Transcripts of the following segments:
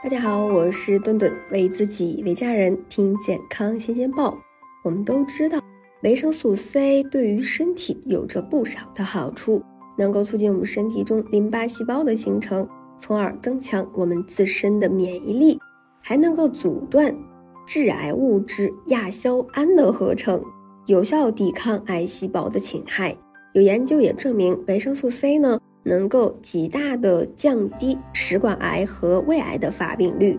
大家好，我是顿顿，为自己为家人听健康新鲜报。我们都知道，维生素 C 对于身体有着不少的好处，能够促进我们身体中淋巴细胞的形成，从而增强我们自身的免疫力，还能够阻断致癌物质亚硝胺的合成，有效抵抗癌细胞的侵害。有研究也证明，维生素 C 呢。能够极大的降低食管癌和胃癌的发病率。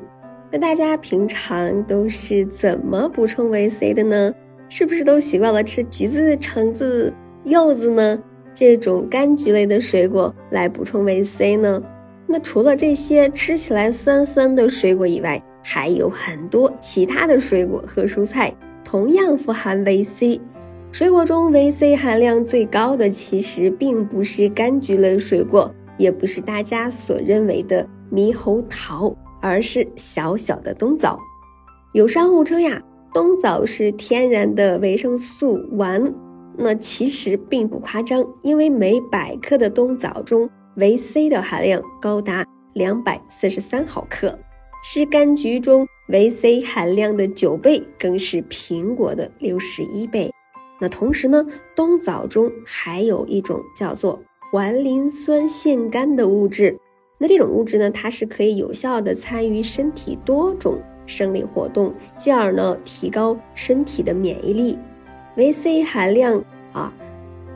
那大家平常都是怎么补充维 C 的呢？是不是都习惯了吃橘子、橙子、柚子呢？这种柑橘类的水果来补充维 C 呢？那除了这些吃起来酸酸的水果以外，还有很多其他的水果和蔬菜同样富含维 C。水果中维 C 含量最高的，其实并不是柑橘类水果，也不是大家所认为的猕猴桃，而是小小的冬枣。有商户称呀，冬枣是天然的维生素丸，那其实并不夸张，因为每百克的冬枣中维 C 的含量高达两百四十三毫克，是柑橘中维 C 含量的九倍，更是苹果的六十一倍。那同时呢，冬枣中还有一种叫做环磷酸腺苷的物质。那这种物质呢，它是可以有效的参与身体多种生理活动，进而呢提高身体的免疫力。维 C 含量啊，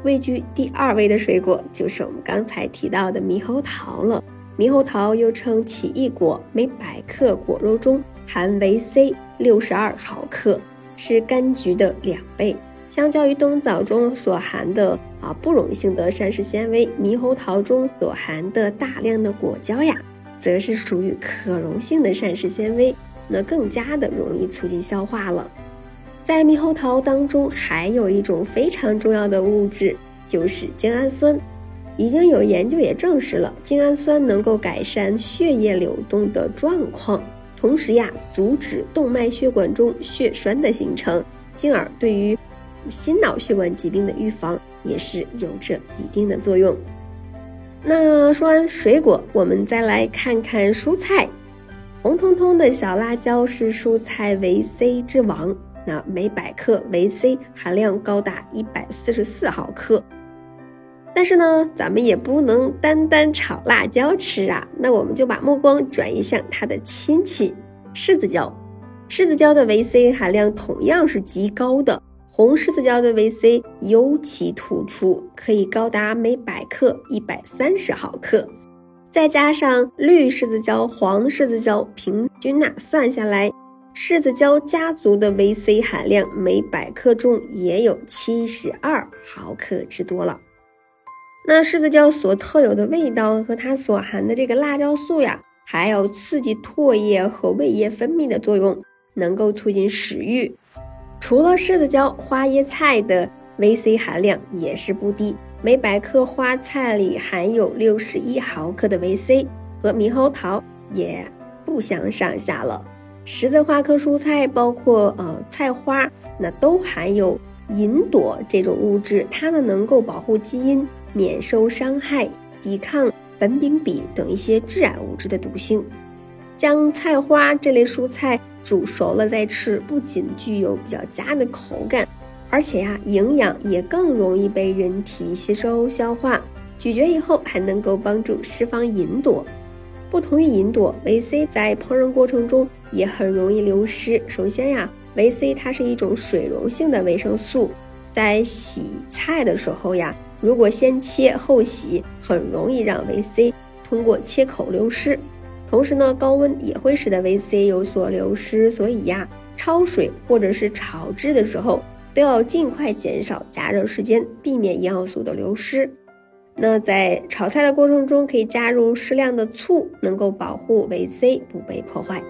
位居第二位的水果就是我们刚才提到的猕猴桃了。猕猴桃又称奇异果，每百克果肉中含维 C 六十二毫克，是柑橘的两倍。相较于冬枣中所含的啊不溶性的膳食纤维，猕猴桃中所含的大量的果胶呀，则是属于可溶性的膳食纤维，那更加的容易促进消化了。在猕猴桃当中，还有一种非常重要的物质，就是精氨酸。已经有研究也证实了，精氨酸能够改善血液流动的状况，同时呀，阻止动脉血管中血栓的形成，进而对于心脑血管疾病的预防也是有着一定的作用。那说完水果，我们再来看看蔬菜。红彤彤的小辣椒是蔬菜维 C 之王，那每百克维 C 含量高达一百四十四毫克。但是呢，咱们也不能单单炒辣椒吃啊，那我们就把目光转移向它的亲戚柿子椒。柿子椒的维 C 含量同样是极高的。红柿子椒的维 C 尤其突出，可以高达每百克一百三十毫克，再加上绿柿子椒、黄柿子椒，平均呐算下来，柿子椒家族的维 C 含量每百克中也有七十二毫克之多了。那柿子椒所特有的味道和它所含的这个辣椒素呀，还有刺激唾液和胃液分泌的作用，能够促进食欲。除了柿子椒，花椰菜的维 C 含量也是不低，每百克花菜里含有六十一毫克的维 C，和猕猴桃也不相上下了。十字花科蔬菜包括呃菜花，那都含有吲哚这种物质，它们能够保护基因免受伤害，抵抗苯丙芘等一些致癌物质的毒性。将菜花这类蔬菜。煮熟了再吃，不仅具有比较佳的口感，而且呀，营养也更容易被人体吸收消化。咀嚼以后还能够帮助释放吲哚。不同于吲哚，维 C 在烹饪过程中也很容易流失。首先呀，维 C 它是一种水溶性的维生素，在洗菜的时候呀，如果先切后洗，很容易让维 C 通过切口流失。同时呢，高温也会使得维 C 有所流失，所以呀，焯水或者是炒制的时候都要尽快减少加热时间，避免营养素的流失。那在炒菜的过程中，可以加入适量的醋，能够保护维 C 不被破坏。